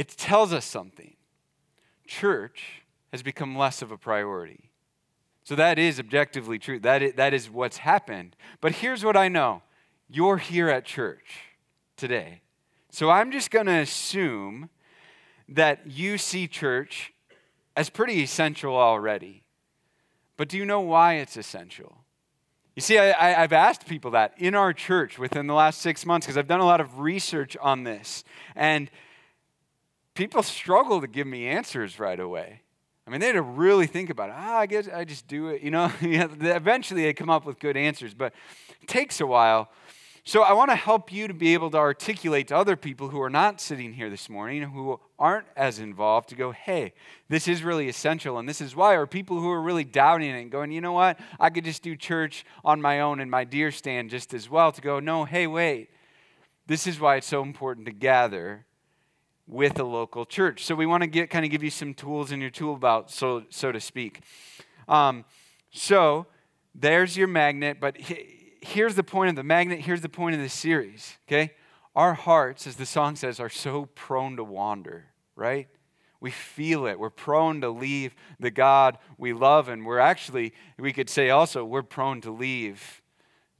it tells us something. Church has become less of a priority. So that is objectively true. That is, that is what's happened. But here's what I know you're here at church today. So I'm just going to assume that you see church as pretty essential already. But do you know why it's essential? You see, I, have asked people that in our church within the last six months because I've done a lot of research on this. And people struggle to give me answers right away. I mean, they had to really think about it. Ah, I guess I just do it. You know, eventually they come up with good answers, but it takes a while. So I want to help you to be able to articulate to other people who are not sitting here this morning, who aren't as involved, to go, hey, this is really essential, and this is why. Or people who are really doubting it and going, you know what, I could just do church on my own in my deer stand just as well. To go, no, hey, wait, this is why it's so important to gather with a local church. So we want to get kind of give you some tools in your tool belt, so so to speak. Um, so there's your magnet, but. He, here's the point of the magnet, here's the point of the series, okay? Our hearts, as the song says, are so prone to wander, right? We feel it. We're prone to leave the God we love, and we're actually, we could say also, we're prone to leave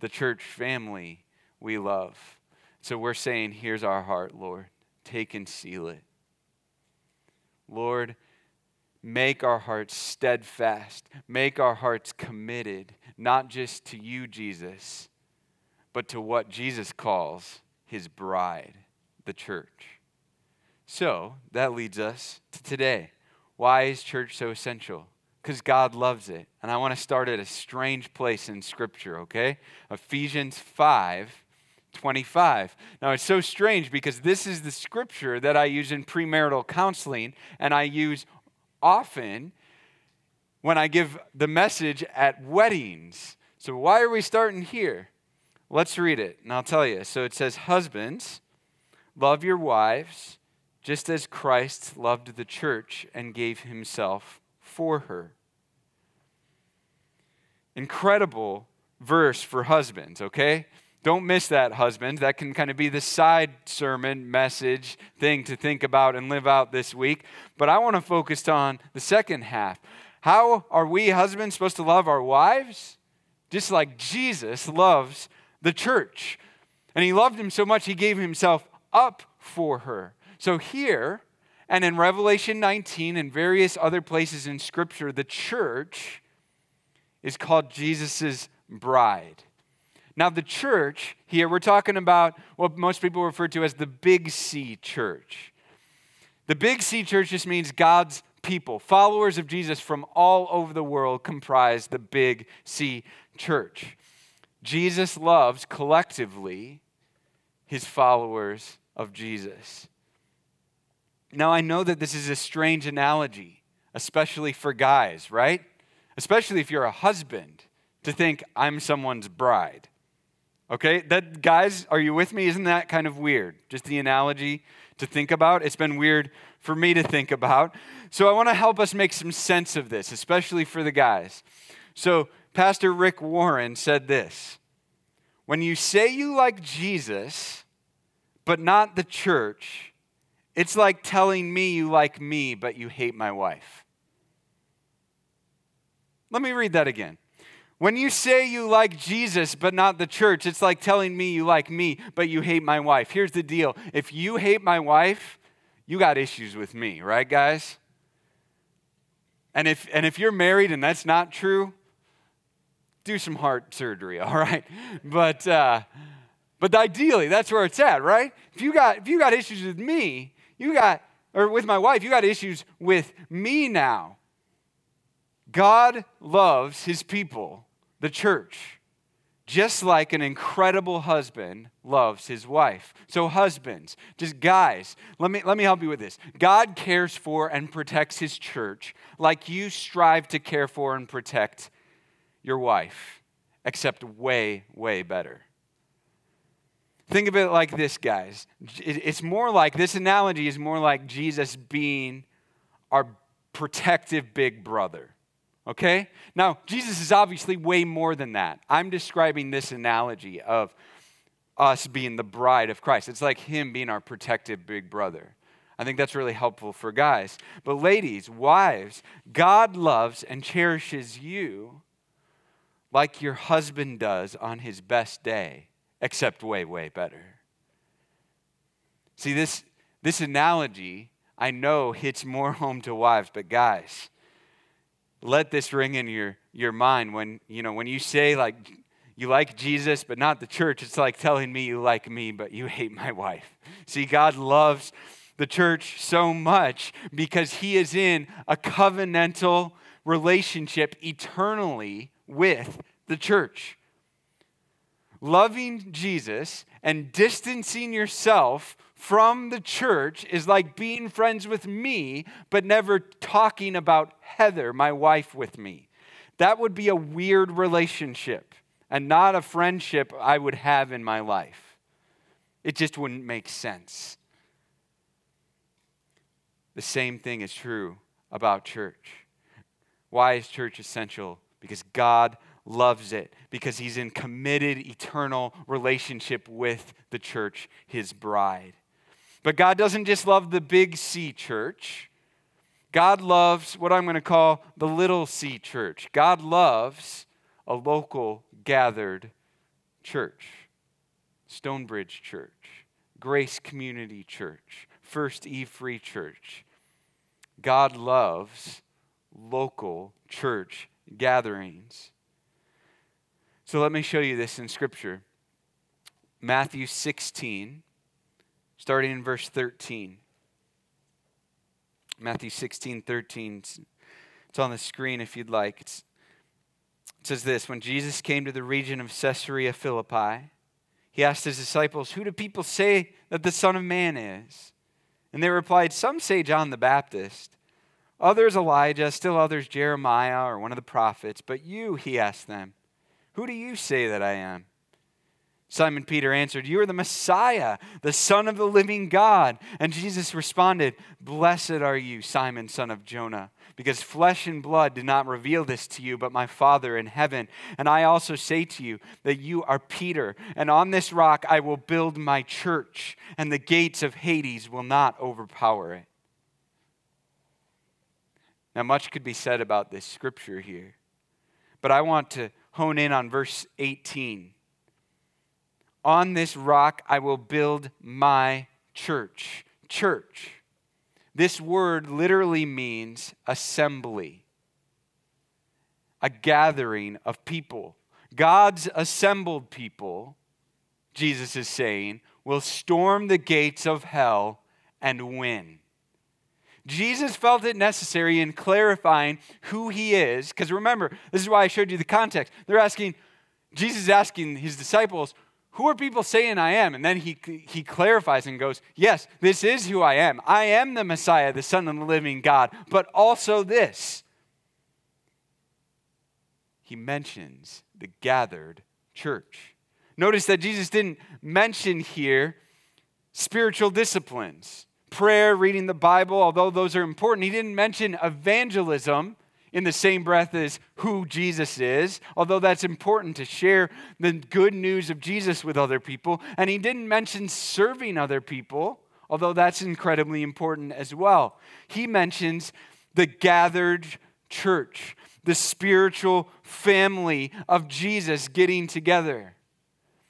the church family we love. So we're saying, here's our heart, Lord. Take and seal it. Lord, Make our hearts steadfast. Make our hearts committed, not just to you, Jesus, but to what Jesus calls his bride, the church. So that leads us to today. Why is church so essential? Because God loves it. And I want to start at a strange place in Scripture, okay? Ephesians 5 25. Now, it's so strange because this is the scripture that I use in premarital counseling, and I use often when I give the message at weddings. So, why are we starting here? Let's read it, and I'll tell you. So, it says, Husbands, love your wives just as Christ loved the church and gave himself for her. Incredible verse for husbands, okay? Don't miss that, husband. That can kind of be the side sermon message thing to think about and live out this week. But I want to focus on the second half. How are we husbands supposed to love our wives? Just like Jesus loves the church. And he loved him so much, he gave himself up for her. So here, and in Revelation 19 and various other places in Scripture, the church is called Jesus' bride. Now, the church here, we're talking about what most people refer to as the Big C church. The Big C church just means God's people. Followers of Jesus from all over the world comprise the Big C church. Jesus loves collectively his followers of Jesus. Now, I know that this is a strange analogy, especially for guys, right? Especially if you're a husband, to think I'm someone's bride. Okay, that guys, are you with me? Isn't that kind of weird? Just the analogy to think about. It's been weird for me to think about. So I want to help us make some sense of this, especially for the guys. So Pastor Rick Warren said this When you say you like Jesus, but not the church, it's like telling me you like me, but you hate my wife. Let me read that again. When you say you like Jesus but not the church, it's like telling me you like me but you hate my wife. Here's the deal if you hate my wife, you got issues with me, right, guys? And if, and if you're married and that's not true, do some heart surgery, all right? But, uh, but ideally, that's where it's at, right? If you, got, if you got issues with me, you got, or with my wife, you got issues with me now. God loves his people the church, just like an incredible husband loves his wife. So, husbands, just guys, let me, let me help you with this. God cares for and protects his church like you strive to care for and protect your wife, except way, way better. Think of it like this, guys. It's more like this analogy is more like Jesus being our protective big brother. Okay? Now, Jesus is obviously way more than that. I'm describing this analogy of us being the bride of Christ. It's like Him being our protective big brother. I think that's really helpful for guys. But ladies, wives, God loves and cherishes you like your husband does on his best day, except way, way better. See, this, this analogy I know hits more home to wives, but guys, let this ring in your, your mind when you know when you say like you like Jesus but not the church, it's like telling me you like me but you hate my wife. See, God loves the church so much because he is in a covenantal relationship eternally with the church. Loving Jesus and distancing yourself from the church is like being friends with me, but never talking about Heather, my wife, with me. That would be a weird relationship and not a friendship I would have in my life. It just wouldn't make sense. The same thing is true about church. Why is church essential? Because God loves it, because He's in committed, eternal relationship with the church, His bride. But God doesn't just love the big C church. God loves what I'm going to call the little c church. God loves a local gathered church. Stonebridge Church, Grace Community Church, First E Free Church. God loves local church gatherings. So let me show you this in Scripture. Matthew 16, starting in verse 13. Matthew 16, 13. It's on the screen if you'd like. It's, it says this When Jesus came to the region of Caesarea Philippi, he asked his disciples, Who do people say that the Son of Man is? And they replied, Some say John the Baptist, others Elijah, still others Jeremiah or one of the prophets. But you, he asked them, Who do you say that I am? Simon Peter answered, You are the Messiah, the Son of the living God. And Jesus responded, Blessed are you, Simon, son of Jonah, because flesh and blood did not reveal this to you, but my Father in heaven. And I also say to you that you are Peter, and on this rock I will build my church, and the gates of Hades will not overpower it. Now, much could be said about this scripture here, but I want to hone in on verse 18 on this rock I will build my church. Church. This word literally means assembly, a gathering of people. God's assembled people, Jesus is saying, will storm the gates of hell and win. Jesus felt it necessary in clarifying who he is, because remember, this is why I showed you the context. They're asking, Jesus is asking his disciples, who are people saying I am? And then he, he clarifies and goes, Yes, this is who I am. I am the Messiah, the Son of the living God, but also this. He mentions the gathered church. Notice that Jesus didn't mention here spiritual disciplines, prayer, reading the Bible, although those are important. He didn't mention evangelism in the same breath as who Jesus is, although that's important to share the good news of Jesus with other people. And he didn't mention serving other people, although that's incredibly important as well. He mentions the gathered church, the spiritual family of Jesus getting together.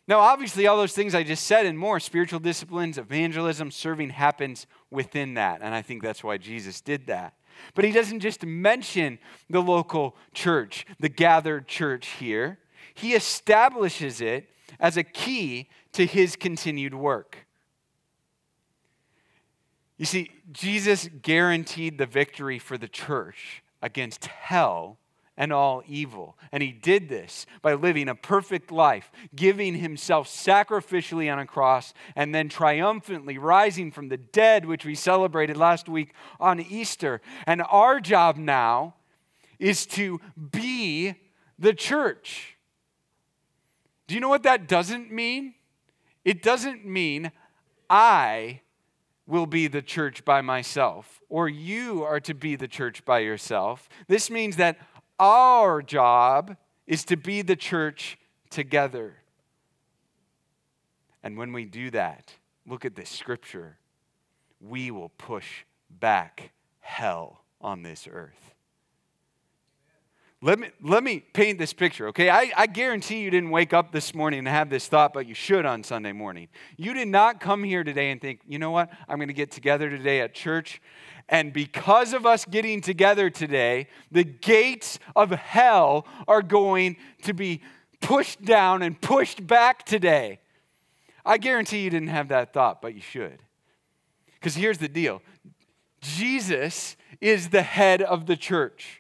Now, obviously, all those things I just said and more spiritual disciplines, evangelism, serving happens within that. And I think that's why Jesus did that. But he doesn't just mention the local church, the gathered church here, he establishes it as a key to his continued work. You see, Jesus guaranteed the victory for the church against hell and all evil. And he did this by living a perfect life, giving himself sacrificially on a cross, and then triumphantly rising from the dead, which we celebrated last week on Easter. And our job now is to be the church. Do you know what that doesn't mean? It doesn't mean I will be the church by myself, or you are to be the church by yourself. This means that our job is to be the church together. And when we do that, look at this scripture. we will push back hell on this earth. Let me, let me paint this picture, okay? I, I guarantee you didn't wake up this morning and have this thought, but you should on Sunday morning. You did not come here today and think, you know what? I'm going to get together today at church. And because of us getting together today, the gates of hell are going to be pushed down and pushed back today. I guarantee you didn't have that thought, but you should. Because here's the deal Jesus is the head of the church.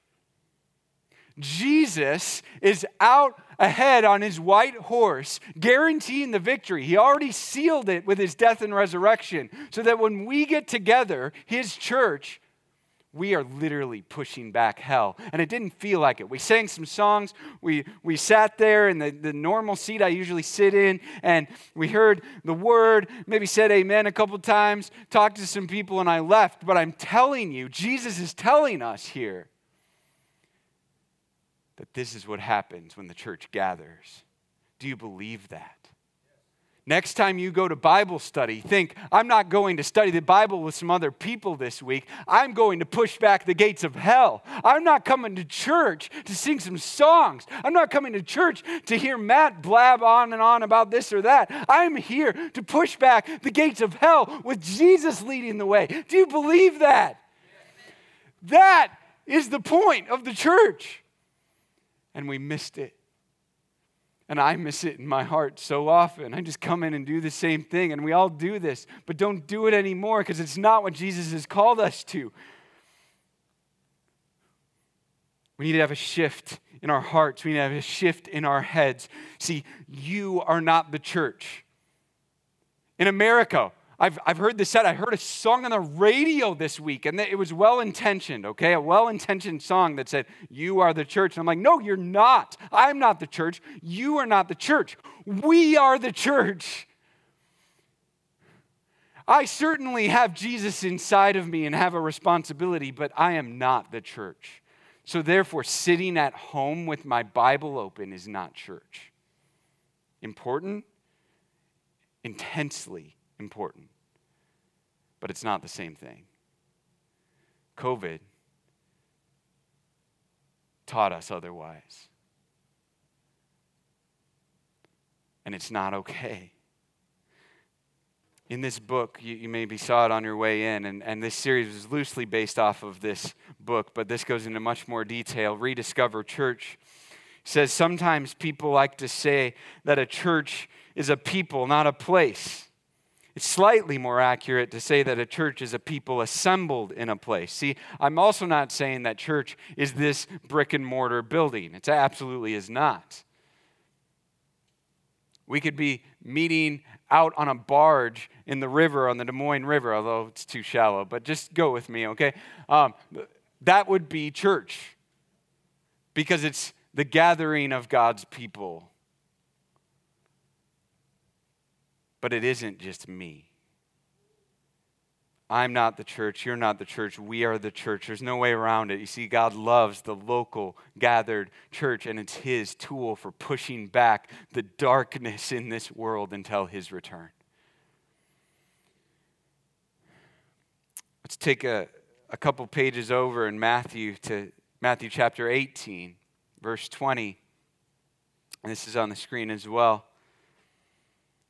Jesus is out ahead on his white horse, guaranteeing the victory. He already sealed it with his death and resurrection, so that when we get together, his church, we are literally pushing back hell. And it didn't feel like it. We sang some songs. We, we sat there in the, the normal seat I usually sit in, and we heard the word, maybe said amen a couple times, talked to some people, and I left. But I'm telling you, Jesus is telling us here that this is what happens when the church gathers. Do you believe that? Next time you go to Bible study, think, I'm not going to study the Bible with some other people this week. I'm going to push back the gates of hell. I'm not coming to church to sing some songs. I'm not coming to church to hear Matt blab on and on about this or that. I'm here to push back the gates of hell with Jesus leading the way. Do you believe that? That is the point of the church and we missed it. And I miss it in my heart so often. I just come in and do the same thing, and we all do this, but don't do it anymore because it's not what Jesus has called us to. We need to have a shift in our hearts, we need to have a shift in our heads. See, you are not the church. In America, I've, I've heard this said. I heard a song on the radio this week, and it was well intentioned, okay? A well intentioned song that said, You are the church. And I'm like, No, you're not. I'm not the church. You are not the church. We are the church. I certainly have Jesus inside of me and have a responsibility, but I am not the church. So, therefore, sitting at home with my Bible open is not church. Important? Intensely important, but it's not the same thing. COVID taught us otherwise. And it's not okay. In this book, you, you, maybe saw it on your way in, and, and this series was loosely based off of this book, but this goes into much more detail. Rediscover Church says sometimes people like to say that a church is a people, not a place. It's slightly more accurate to say that a church is a people assembled in a place. See, I'm also not saying that church is this brick and mortar building. It absolutely is not. We could be meeting out on a barge in the river, on the Des Moines River, although it's too shallow, but just go with me, okay? Um, that would be church because it's the gathering of God's people. But it isn't just me. I'm not the church. You're not the church. We are the church. There's no way around it. You see, God loves the local gathered church, and it's His tool for pushing back the darkness in this world until His return. Let's take a, a couple pages over in Matthew to Matthew chapter 18, verse 20. And this is on the screen as well.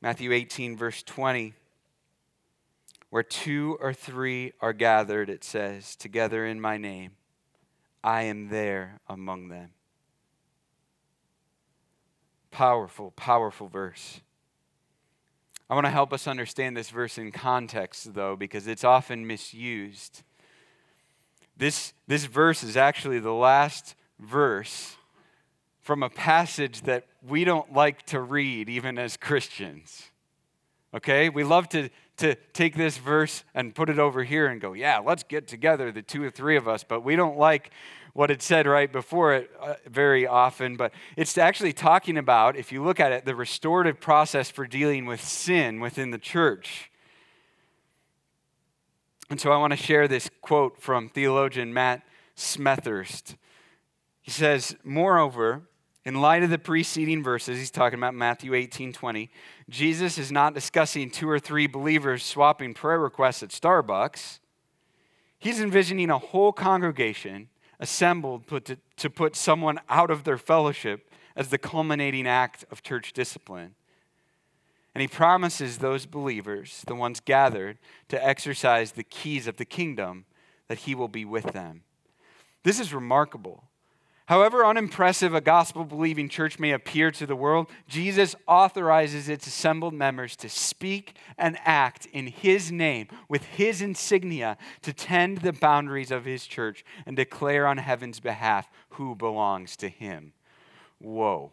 Matthew 18, verse 20. Where two or three are gathered, it says, together in my name, I am there among them. Powerful, powerful verse. I want to help us understand this verse in context, though, because it's often misused. This, this verse is actually the last verse from a passage that we don't like to read, even as Christians. Okay? We love to, to take this verse and put it over here and go, yeah, let's get together, the two or three of us. But we don't like what it said right before it uh, very often. But it's actually talking about, if you look at it, the restorative process for dealing with sin within the church. And so I want to share this quote from theologian Matt Smethurst. He says, Moreover, In light of the preceding verses, he's talking about Matthew 18 20. Jesus is not discussing two or three believers swapping prayer requests at Starbucks. He's envisioning a whole congregation assembled to, to put someone out of their fellowship as the culminating act of church discipline. And he promises those believers, the ones gathered, to exercise the keys of the kingdom, that he will be with them. This is remarkable. However unimpressive a gospel believing church may appear to the world, Jesus authorizes its assembled members to speak and act in his name with his insignia to tend the boundaries of his church and declare on heaven's behalf who belongs to him. Whoa.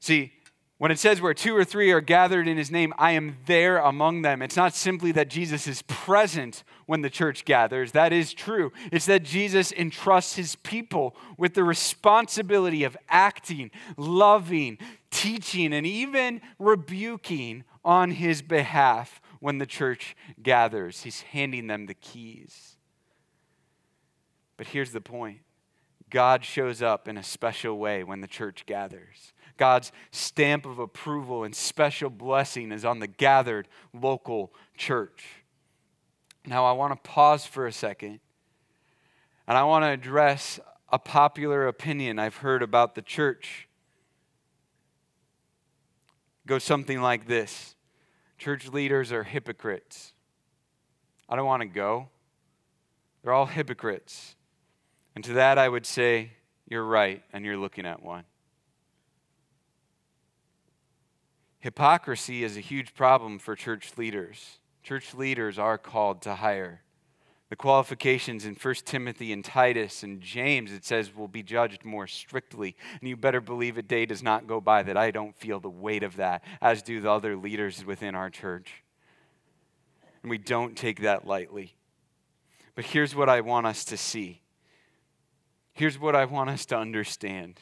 See, when it says where two or three are gathered in his name, I am there among them. It's not simply that Jesus is present when the church gathers. That is true. It's that Jesus entrusts his people with the responsibility of acting, loving, teaching, and even rebuking on his behalf when the church gathers. He's handing them the keys. But here's the point God shows up in a special way when the church gathers. God's stamp of approval and special blessing is on the gathered local church. Now, I want to pause for a second and I want to address a popular opinion I've heard about the church. It goes something like this Church leaders are hypocrites. I don't want to go. They're all hypocrites. And to that, I would say, You're right, and you're looking at one. Hypocrisy is a huge problem for church leaders. Church leaders are called to higher. The qualifications in 1 Timothy and Titus and James, it says, will be judged more strictly. And you better believe a day does not go by that I don't feel the weight of that, as do the other leaders within our church. And we don't take that lightly. But here's what I want us to see. Here's what I want us to understand.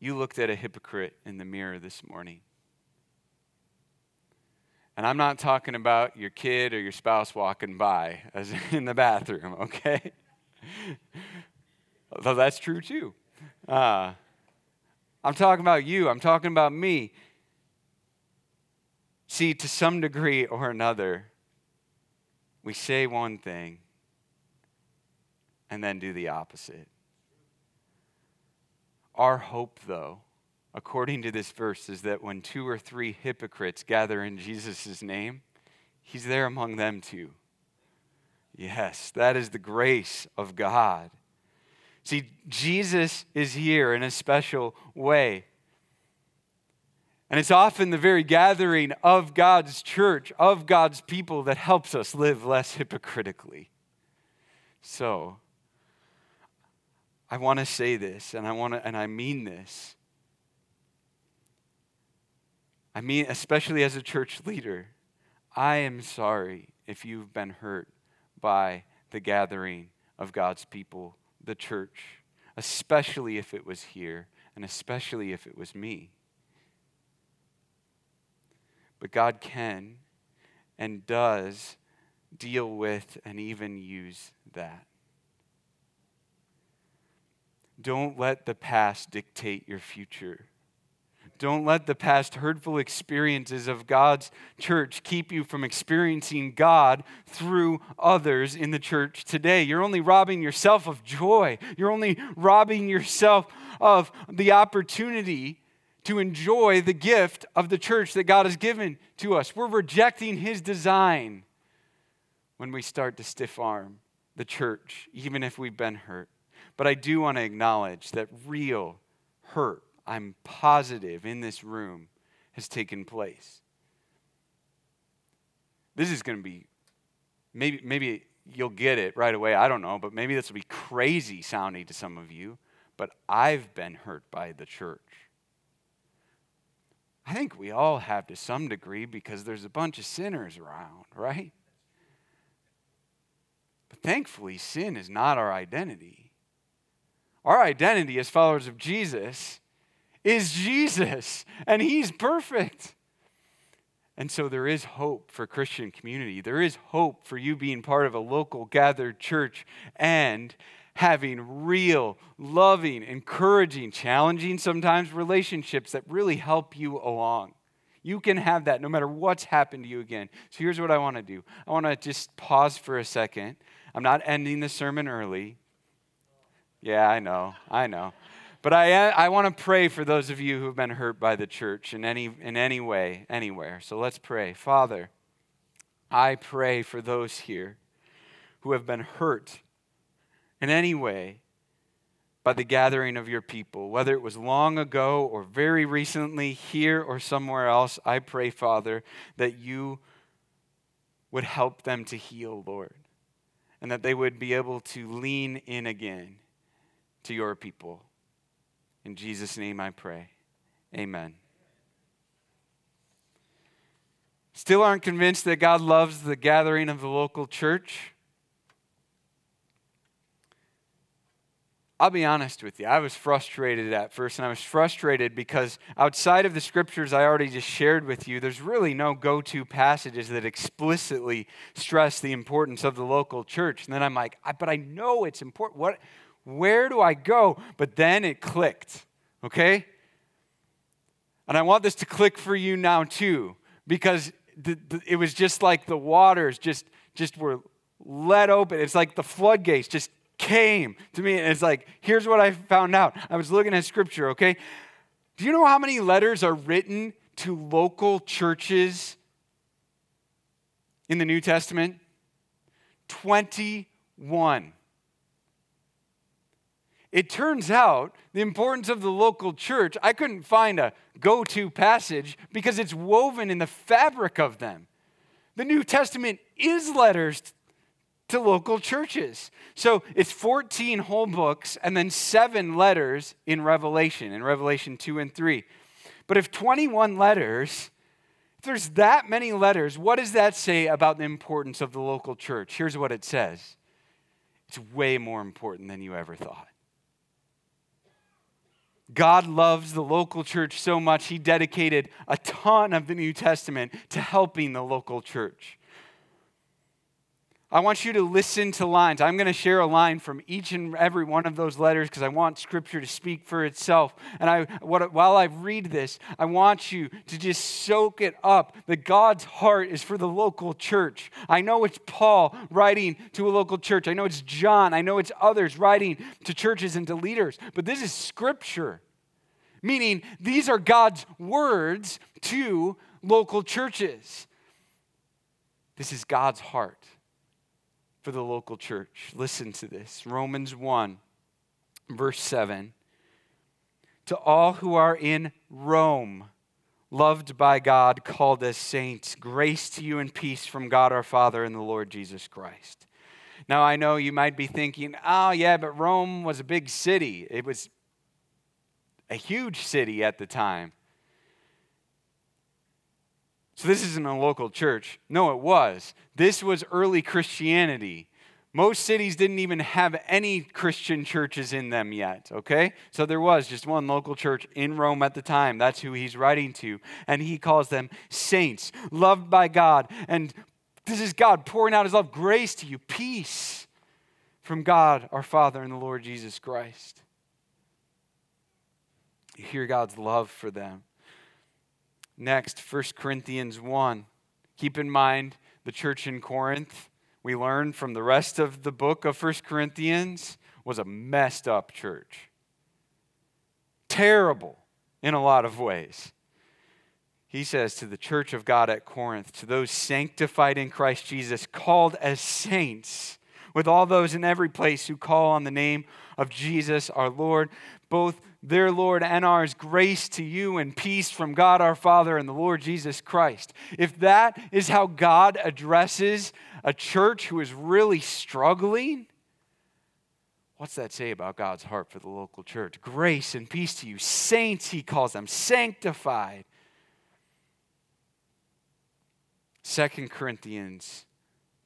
You looked at a hypocrite in the mirror this morning. And I'm not talking about your kid or your spouse walking by as in the bathroom, okay? Although that's true too. Uh, I'm talking about you. I'm talking about me. See, to some degree or another, we say one thing and then do the opposite. Our hope, though, according to this verse, is that when two or three hypocrites gather in Jesus' name, he's there among them too. Yes, that is the grace of God. See, Jesus is here in a special way. And it's often the very gathering of God's church, of God's people, that helps us live less hypocritically. So, I want to say this, and I want to, and I mean this. I mean, especially as a church leader, I am sorry if you've been hurt by the gathering of God's people, the church, especially if it was here, and especially if it was me. But God can and does deal with and even use that. Don't let the past dictate your future. Don't let the past hurtful experiences of God's church keep you from experiencing God through others in the church today. You're only robbing yourself of joy. You're only robbing yourself of the opportunity to enjoy the gift of the church that God has given to us. We're rejecting His design when we start to stiff arm the church, even if we've been hurt. But I do want to acknowledge that real hurt, I'm positive, in this room has taken place. This is going to be, maybe, maybe you'll get it right away. I don't know, but maybe this will be crazy sounding to some of you. But I've been hurt by the church. I think we all have to some degree because there's a bunch of sinners around, right? But thankfully, sin is not our identity. Our identity as followers of Jesus is Jesus, and He's perfect. And so there is hope for Christian community. There is hope for you being part of a local gathered church and having real, loving, encouraging, challenging sometimes relationships that really help you along. You can have that no matter what's happened to you again. So here's what I want to do I want to just pause for a second. I'm not ending the sermon early. Yeah, I know, I know. But I, I want to pray for those of you who have been hurt by the church in any, in any way, anywhere. So let's pray. Father, I pray for those here who have been hurt in any way by the gathering of your people, whether it was long ago or very recently, here or somewhere else. I pray, Father, that you would help them to heal, Lord, and that they would be able to lean in again to your people. In Jesus' name I pray. Amen. Still aren't convinced that God loves the gathering of the local church? I'll be honest with you. I was frustrated at first, and I was frustrated because outside of the scriptures I already just shared with you, there's really no go to passages that explicitly stress the importance of the local church. And then I'm like, but I know it's important. What, where do I go? But then it clicked, okay? And I want this to click for you now too, because the, the, it was just like the waters just, just were let open. It's like the floodgates just came to me. And it's like, here's what I found out. I was looking at scripture, okay? Do you know how many letters are written to local churches in the New Testament? 21. It turns out the importance of the local church, I couldn't find a go to passage because it's woven in the fabric of them. The New Testament is letters to local churches. So it's 14 whole books and then seven letters in Revelation, in Revelation 2 and 3. But if 21 letters, if there's that many letters, what does that say about the importance of the local church? Here's what it says it's way more important than you ever thought. God loves the local church so much, he dedicated a ton of the New Testament to helping the local church. I want you to listen to lines. I'm going to share a line from each and every one of those letters because I want Scripture to speak for itself. And I, what, while I read this, I want you to just soak it up that God's heart is for the local church. I know it's Paul writing to a local church. I know it's John. I know it's others writing to churches and to leaders. But this is Scripture, meaning these are God's words to local churches. This is God's heart for the local church. Listen to this Romans 1, verse 7. To all who are in Rome, loved by God, called as saints, grace to you and peace from God our Father and the Lord Jesus Christ. Now, I know you might be thinking, oh, yeah, but Rome was a big city. It was a huge city at the time. So this isn't a local church. No, it was. This was early Christianity. Most cities didn't even have any Christian churches in them yet, okay? So there was just one local church in Rome at the time. That's who he's writing to. And he calls them saints, loved by God. And this is God pouring out his love, grace to you, peace from God our Father and the Lord Jesus Christ. You hear God's love for them. Next, 1 Corinthians 1. Keep in mind the church in Corinth, we learn from the rest of the book of 1 Corinthians, was a messed up church. Terrible in a lot of ways. He says to the church of God at Corinth, to those sanctified in Christ Jesus, called as saints, with all those in every place who call on the name of Jesus our Lord, both their Lord and ours, grace to you and peace from God our Father and the Lord Jesus Christ. If that is how God addresses a church who is really struggling, what's that say about God's heart for the local church? Grace and peace to you. Saints, he calls them, sanctified. Second Corinthians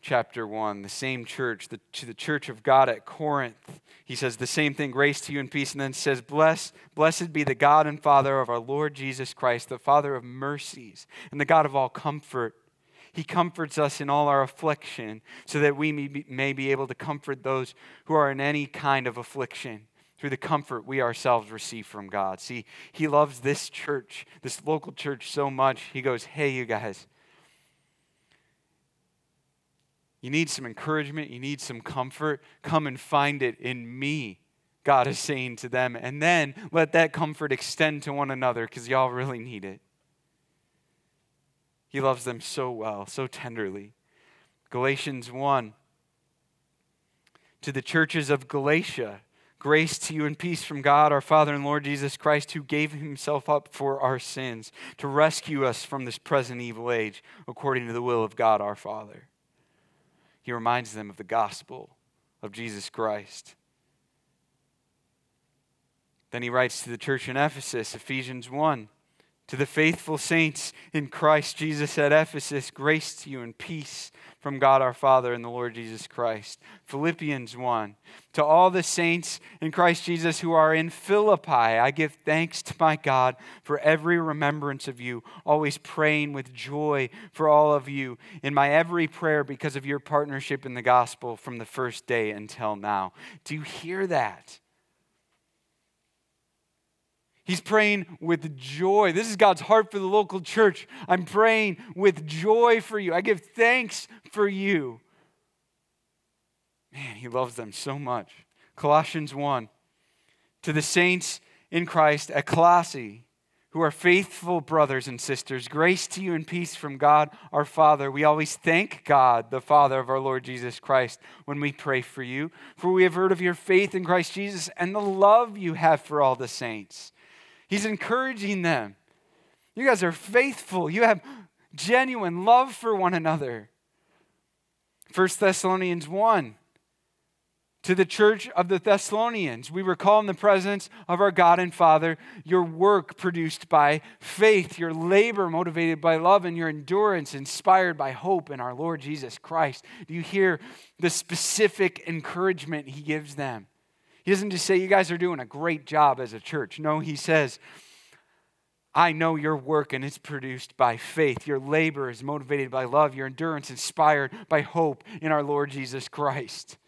chapter 1, the same church, the, to the church of God at Corinth. He says the same thing, grace to you and peace, and then says, Bless, Blessed be the God and Father of our Lord Jesus Christ, the Father of mercies and the God of all comfort He comforts us in all our affliction so that we may be able to comfort those who are in any kind of affliction through the comfort we ourselves receive from God. See, He loves this church, this local church, so much. He goes, Hey, you guys, you need some encouragement, you need some comfort. Come and find it in me. God is saying to them, and then let that comfort extend to one another because y'all really need it. He loves them so well, so tenderly. Galatians 1 To the churches of Galatia, grace to you and peace from God, our Father and Lord Jesus Christ, who gave himself up for our sins to rescue us from this present evil age, according to the will of God our Father. He reminds them of the gospel of Jesus Christ. Then he writes to the church in Ephesus, Ephesians 1 to the faithful saints in Christ Jesus at Ephesus, grace to you and peace from God our Father and the Lord Jesus Christ. Philippians 1. To all the saints in Christ Jesus who are in Philippi, I give thanks to my God for every remembrance of you, always praying with joy for all of you in my every prayer because of your partnership in the gospel from the first day until now. Do you hear that? He's praying with joy. This is God's heart for the local church. I'm praying with joy for you. I give thanks for you. Man, he loves them so much. Colossians 1 To the saints in Christ at Colossae, who are faithful brothers and sisters, grace to you and peace from God our Father. We always thank God, the Father of our Lord Jesus Christ, when we pray for you, for we have heard of your faith in Christ Jesus and the love you have for all the saints He's encouraging them. You guys are faithful. You have genuine love for one another. 1 Thessalonians 1 to the church of the Thessalonians. We recall in the presence of our God and Father your work produced by faith, your labor motivated by love, and your endurance inspired by hope in our Lord Jesus Christ. Do you hear the specific encouragement he gives them? He doesn't just say, You guys are doing a great job as a church. No, he says, I know your work and it's produced by faith. Your labor is motivated by love, your endurance inspired by hope in our Lord Jesus Christ.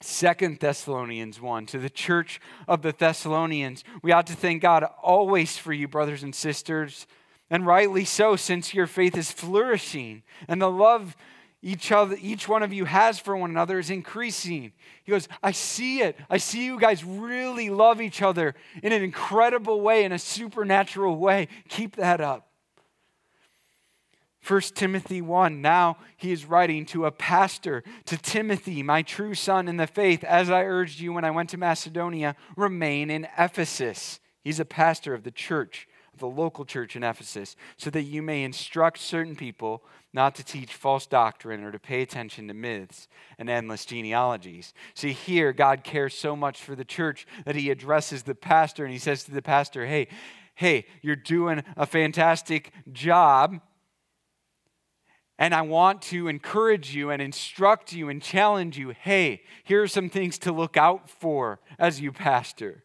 Second Thessalonians 1 to the church of the Thessalonians, we ought to thank God always for you, brothers and sisters, and rightly so, since your faith is flourishing and the love each other each one of you has for one another is increasing. He goes i see it. I see you guys really love each other in an incredible way in a supernatural way. Keep that up. 1 timothy 1 now he is writing to a pastor to timothy my true son in the faith as i urged you when i went to macedonia remain in ephesus. He's a pastor of the church the local church in ephesus so that you may instruct certain people not to teach false doctrine or to pay attention to myths and endless genealogies. See, here, God cares so much for the church that he addresses the pastor and he says to the pastor, Hey, hey, you're doing a fantastic job. And I want to encourage you and instruct you and challenge you. Hey, here are some things to look out for as you pastor.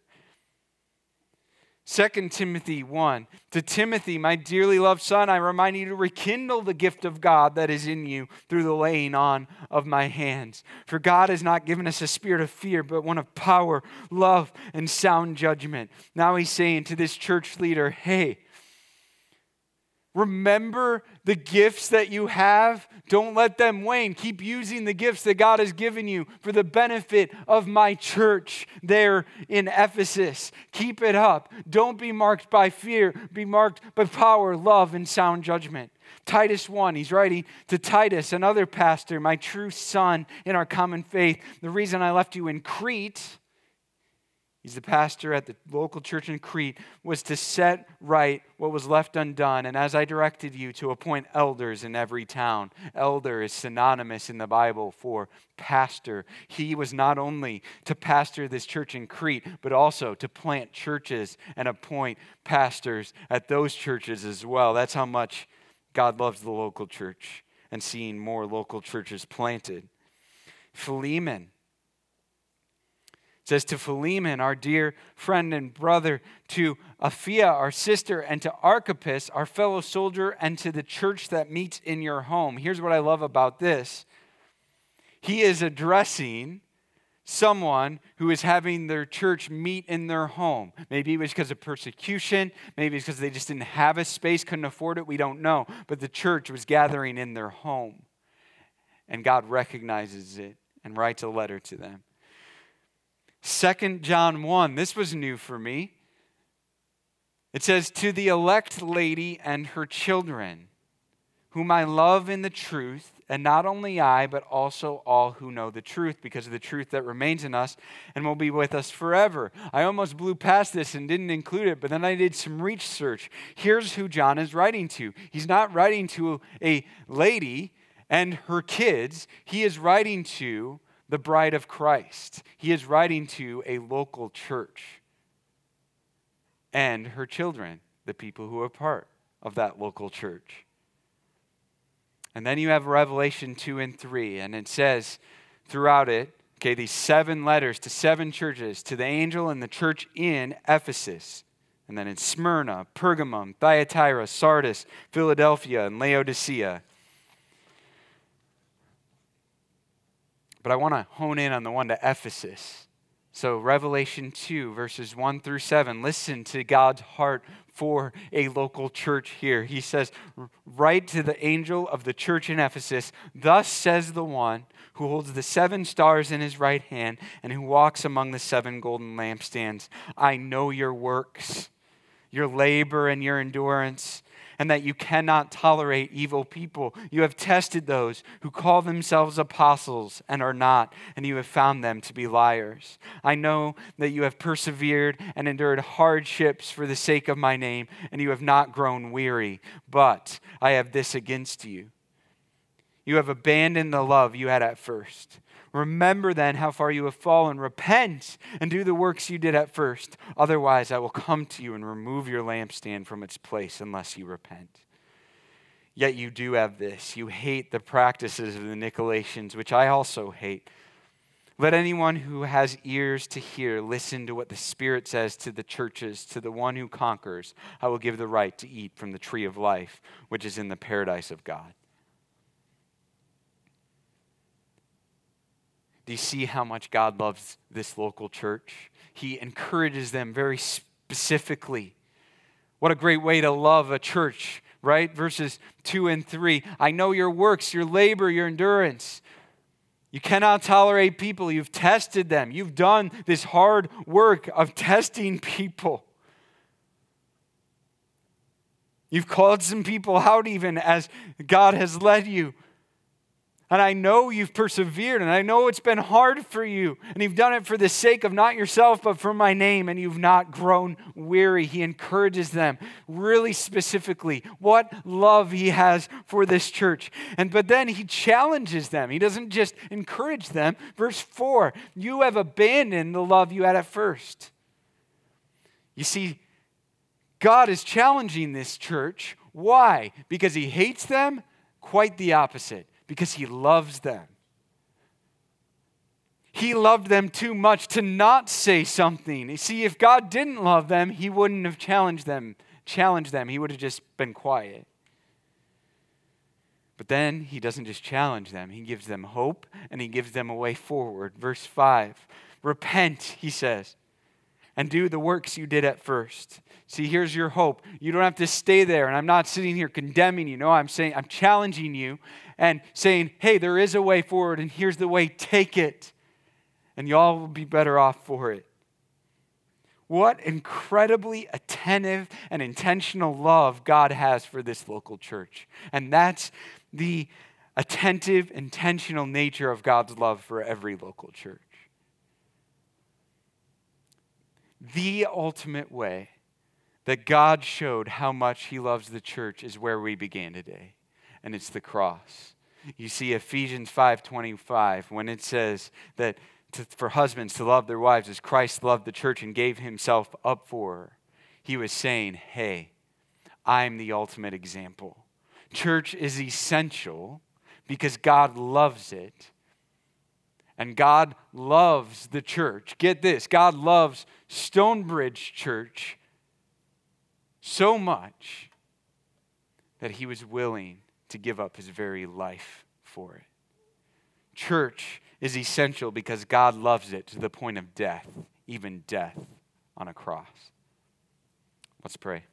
2 Timothy 1 To Timothy, my dearly loved son, I remind you to rekindle the gift of God that is in you through the laying on of my hands. For God has not given us a spirit of fear, but one of power, love, and sound judgment. Now he's saying to this church leader, hey, Remember the gifts that you have. Don't let them wane. Keep using the gifts that God has given you for the benefit of my church there in Ephesus. Keep it up. Don't be marked by fear, be marked by power, love, and sound judgment. Titus 1, he's writing to Titus, another pastor, my true son in our common faith. The reason I left you in Crete he's the pastor at the local church in Crete, was to set right what was left undone. And as I directed you, to appoint elders in every town. Elder is synonymous in the Bible for pastor. He was not only to pastor this church in Crete, but also to plant churches and appoint pastors at those churches as well. That's how much God loves the local church and seeing more local churches planted. Philemon says to Philemon, our dear friend and brother, to Apphia, our sister, and to Archippus, our fellow soldier, and to the church that meets in your home. Here's what I love about this he is addressing someone who is having their church meet in their home. Maybe it was because of persecution, maybe it's because they just didn't have a space, couldn't afford it, we don't know. But the church was gathering in their home. And God recognizes it and writes a letter to them. Second John 1, this was new for me. It says, To the elect lady and her children, whom I love in the truth, and not only I, but also all who know the truth, because of the truth that remains in us and will be with us forever. I almost blew past this and didn't include it, but then I did some research. Here's who John is writing to. He's not writing to a lady and her kids, he is writing to the bride of Christ. He is writing to a local church and her children, the people who are part of that local church. And then you have Revelation 2 and 3, and it says throughout it, okay, these seven letters to seven churches, to the angel and the church in Ephesus, and then in Smyrna, Pergamum, Thyatira, Sardis, Philadelphia, and Laodicea. But I want to hone in on the one to Ephesus. So, Revelation 2, verses 1 through 7, listen to God's heart for a local church here. He says, Write to the angel of the church in Ephesus, Thus says the one who holds the seven stars in his right hand and who walks among the seven golden lampstands. I know your works, your labor, and your endurance and that you cannot tolerate evil people. You have tested those who call themselves apostles and are not, and you have found them to be liars. I know that you have persevered and endured hardships for the sake of my name, and you have not grown weary. But I have this against you. You have abandoned the love you had at first. Remember then how far you have fallen. Repent and do the works you did at first. Otherwise, I will come to you and remove your lampstand from its place unless you repent. Yet you do have this. You hate the practices of the Nicolaitans, which I also hate. Let anyone who has ears to hear listen to what the Spirit says to the churches. To the one who conquers, I will give the right to eat from the tree of life, which is in the paradise of God. Do you see how much God loves this local church? He encourages them very specifically. What a great way to love a church, right? Verses 2 and 3. I know your works, your labor, your endurance. You cannot tolerate people. You've tested them. You've done this hard work of testing people. You've called some people out even as God has led you. And I know you've persevered, and I know it's been hard for you. And you've done it for the sake of not yourself, but for my name, and you've not grown weary. He encourages them really specifically what love he has for this church. And but then he challenges them. He doesn't just encourage them. Verse 4 You have abandoned the love you had at first. You see, God is challenging this church. Why? Because he hates them? Quite the opposite because he loves them. He loved them too much to not say something. You see, if God didn't love them, he wouldn't have challenged them, challenged them. He would have just been quiet. But then he doesn't just challenge them, he gives them hope and he gives them a way forward. Verse 5 Repent, he says, and do the works you did at first. See, here's your hope. You don't have to stay there. And I'm not sitting here condemning you. No, I'm saying, I'm challenging you and saying, hey, there is a way forward, and here's the way. Take it. And y'all will be better off for it. What incredibly attentive and intentional love God has for this local church. And that's the attentive, intentional nature of God's love for every local church. The ultimate way that God showed how much He loves the church is where we began today, and it's the cross. You see Ephesians 5:25 when it says that to, for husbands to love their wives as Christ loved the church and gave himself up for her. He was saying, "Hey, I'm the ultimate example. Church is essential because God loves it And God loves the church. Get this God loves Stonebridge Church so much that he was willing to give up his very life for it. Church is essential because God loves it to the point of death, even death on a cross. Let's pray.